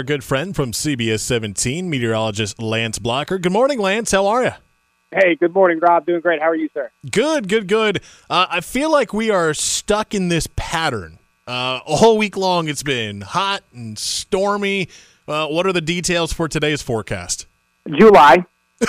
our good friend from CBS 17, meteorologist Lance Blocker. Good morning, Lance. How are you? Hey, good morning, Rob. Doing great. How are you, sir? Good, good, good. Uh, I feel like we are stuck in this pattern. Uh, all week long, it's been hot and stormy. Uh, what are the details for today's forecast? July.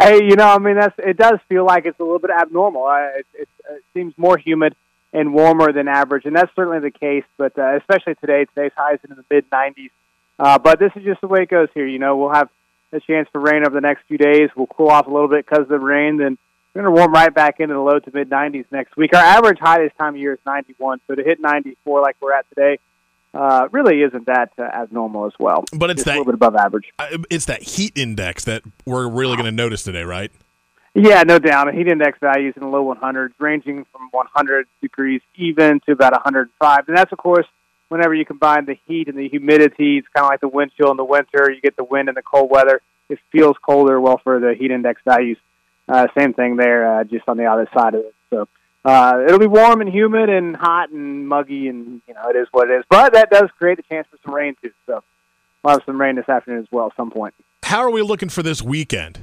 hey, you know, I mean, that's it. Does feel like it's a little bit abnormal. Uh, it, it, it seems more humid and warmer than average, and that's certainly the case. But uh, especially today, today's highs in the mid 90s. Uh, but this is just the way it goes here. You know, we'll have a chance for rain over the next few days. We'll cool off a little bit because of the rain. Then we're going to warm right back into the low to mid 90s next week. Our average high this time of year is 91, so to hit 94 like we're at today uh, really isn't that uh, abnormal as well. But it's Just that a little bit above average. uh, it's that heat index that we're really going to notice today, right? Yeah, no doubt. Heat index values in the low 100s, ranging from 100 degrees even to about 105. And that's, of course, whenever you combine the heat and the humidity. It's kind of like the wind chill in the winter. You get the wind and the cold weather. It feels colder. Well, for the heat index values, uh, same thing there, uh, just on the other side of it. So uh, it'll be warm and humid and hot and muggy, and you know it is what it is. But that does create a chance for some rain too. So we'll have some rain this afternoon as well at some point. How are we looking for this weekend?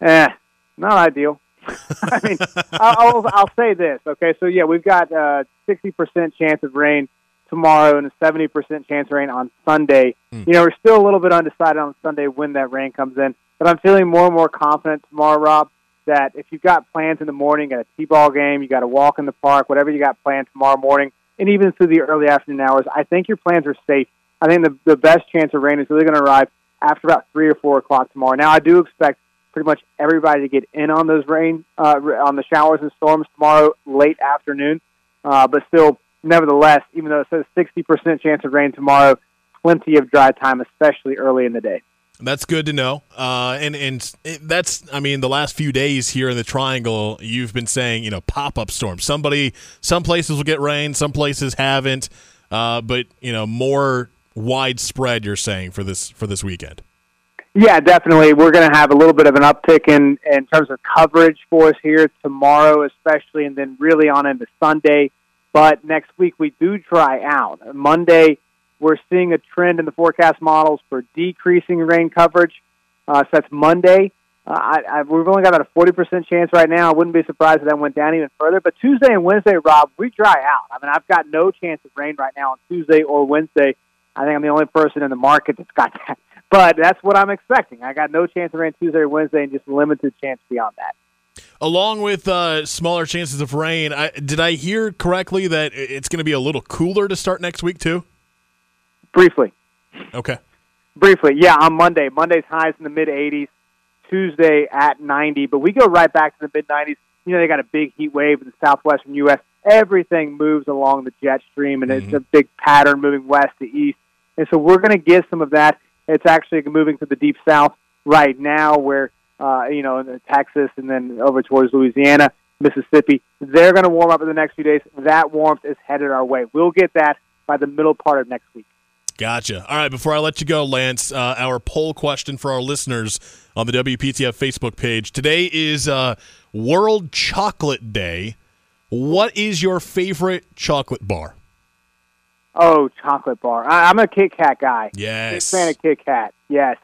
Eh, not ideal. I mean, I'll, I'll, I'll say this. Okay, so yeah, we've got a sixty percent chance of rain tomorrow and a seventy percent chance of rain on Sunday. Mm. You know, we're still a little bit undecided on Sunday when that rain comes in, but I'm feeling more and more confident tomorrow, Rob. That if you've got plans in the morning, got a t-ball game, you got a walk in the park, whatever you got planned tomorrow morning, and even through the early afternoon hours, I think your plans are safe. I think the the best chance of rain is really going to arrive after about three or four o'clock tomorrow. Now, I do expect pretty much everybody to get in on those rain uh, on the showers and storms tomorrow late afternoon. Uh, but still, nevertheless, even though it says 60% chance of rain tomorrow, plenty of dry time, especially early in the day. That's good to know. Uh, and and that's, I mean, the last few days here in the Triangle, you've been saying, you know, pop up storms. Somebody, some places will get rain, some places haven't. Uh, but you know, more widespread. You're saying for this for this weekend. Yeah, definitely. We're going to have a little bit of an uptick in in terms of coverage for us here tomorrow, especially, and then really on into Sunday. But next week we do dry out. Monday, we're seeing a trend in the forecast models for decreasing rain coverage. Uh, so that's Monday. Uh, I, I, we've only got about a 40% chance right now. I wouldn't be surprised if that went down even further. But Tuesday and Wednesday, Rob, we dry out. I mean, I've got no chance of rain right now on Tuesday or Wednesday. I think I'm the only person in the market that's got that. But that's what I'm expecting. I got no chance of rain Tuesday or Wednesday and just limited chance beyond that. Along with uh, smaller chances of rain, I, did I hear correctly that it's going to be a little cooler to start next week too? Briefly. Okay. Briefly, yeah, on Monday. Monday's highs in the mid 80s. Tuesday at 90, but we go right back to the mid 90s. You know, they got a big heat wave in the southwestern U.S. Everything moves along the jet stream, and it's Mhm. a big pattern moving west to east. And so we're going to get some of that. It's actually moving to the deep south right now, where, uh, you know, Texas and then over towards Louisiana, Mississippi. They're going to warm up in the next few days. That warmth is headed our way. We'll get that by the middle part of next week. Gotcha. All right, before I let you go, Lance, uh, our poll question for our listeners on the WPTF Facebook page. Today is uh, World Chocolate Day. What is your favorite chocolate bar? Oh, chocolate bar. I, I'm a Kit Kat guy. Big Yes. fan of Kit Kat. Yes.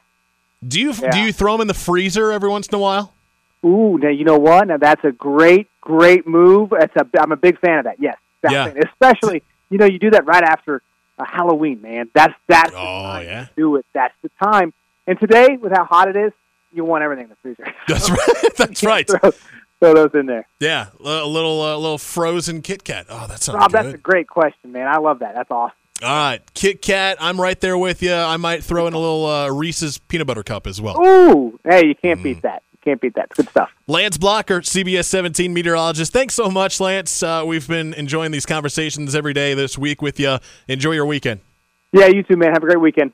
Do you do you throw them in the freezer every once in a while? Ooh, now you know what? Now that's a great, great move. That's a, I'm a big fan of that. Yes, Yeah. Especially, you know, you do that right after uh, Halloween, man. That's that's the Oh, time yeah. to do it. That's the time. And today, with how hot it is, you want everything in the freezer. That's right. That's right. throw, throw those in there. Yeah, a little uh, little frozen Kit Kat. Oh, that sounds Rob, good. that's a great question, man. I love that. That's awesome. All right, Kit Kat. I'm right there with you. I might throw in a little uh, Reese's peanut butter cup as well. Ooh, hey, you can't Mm. beat that. You can't beat that. It's good stuff. Lance Blocker, CBS 17 meteorologist. Thanks so much, Lance. Uh, we've been enjoying these conversations every day this week with you. Enjoy your weekend. Yeah, you too, man. Have a great weekend.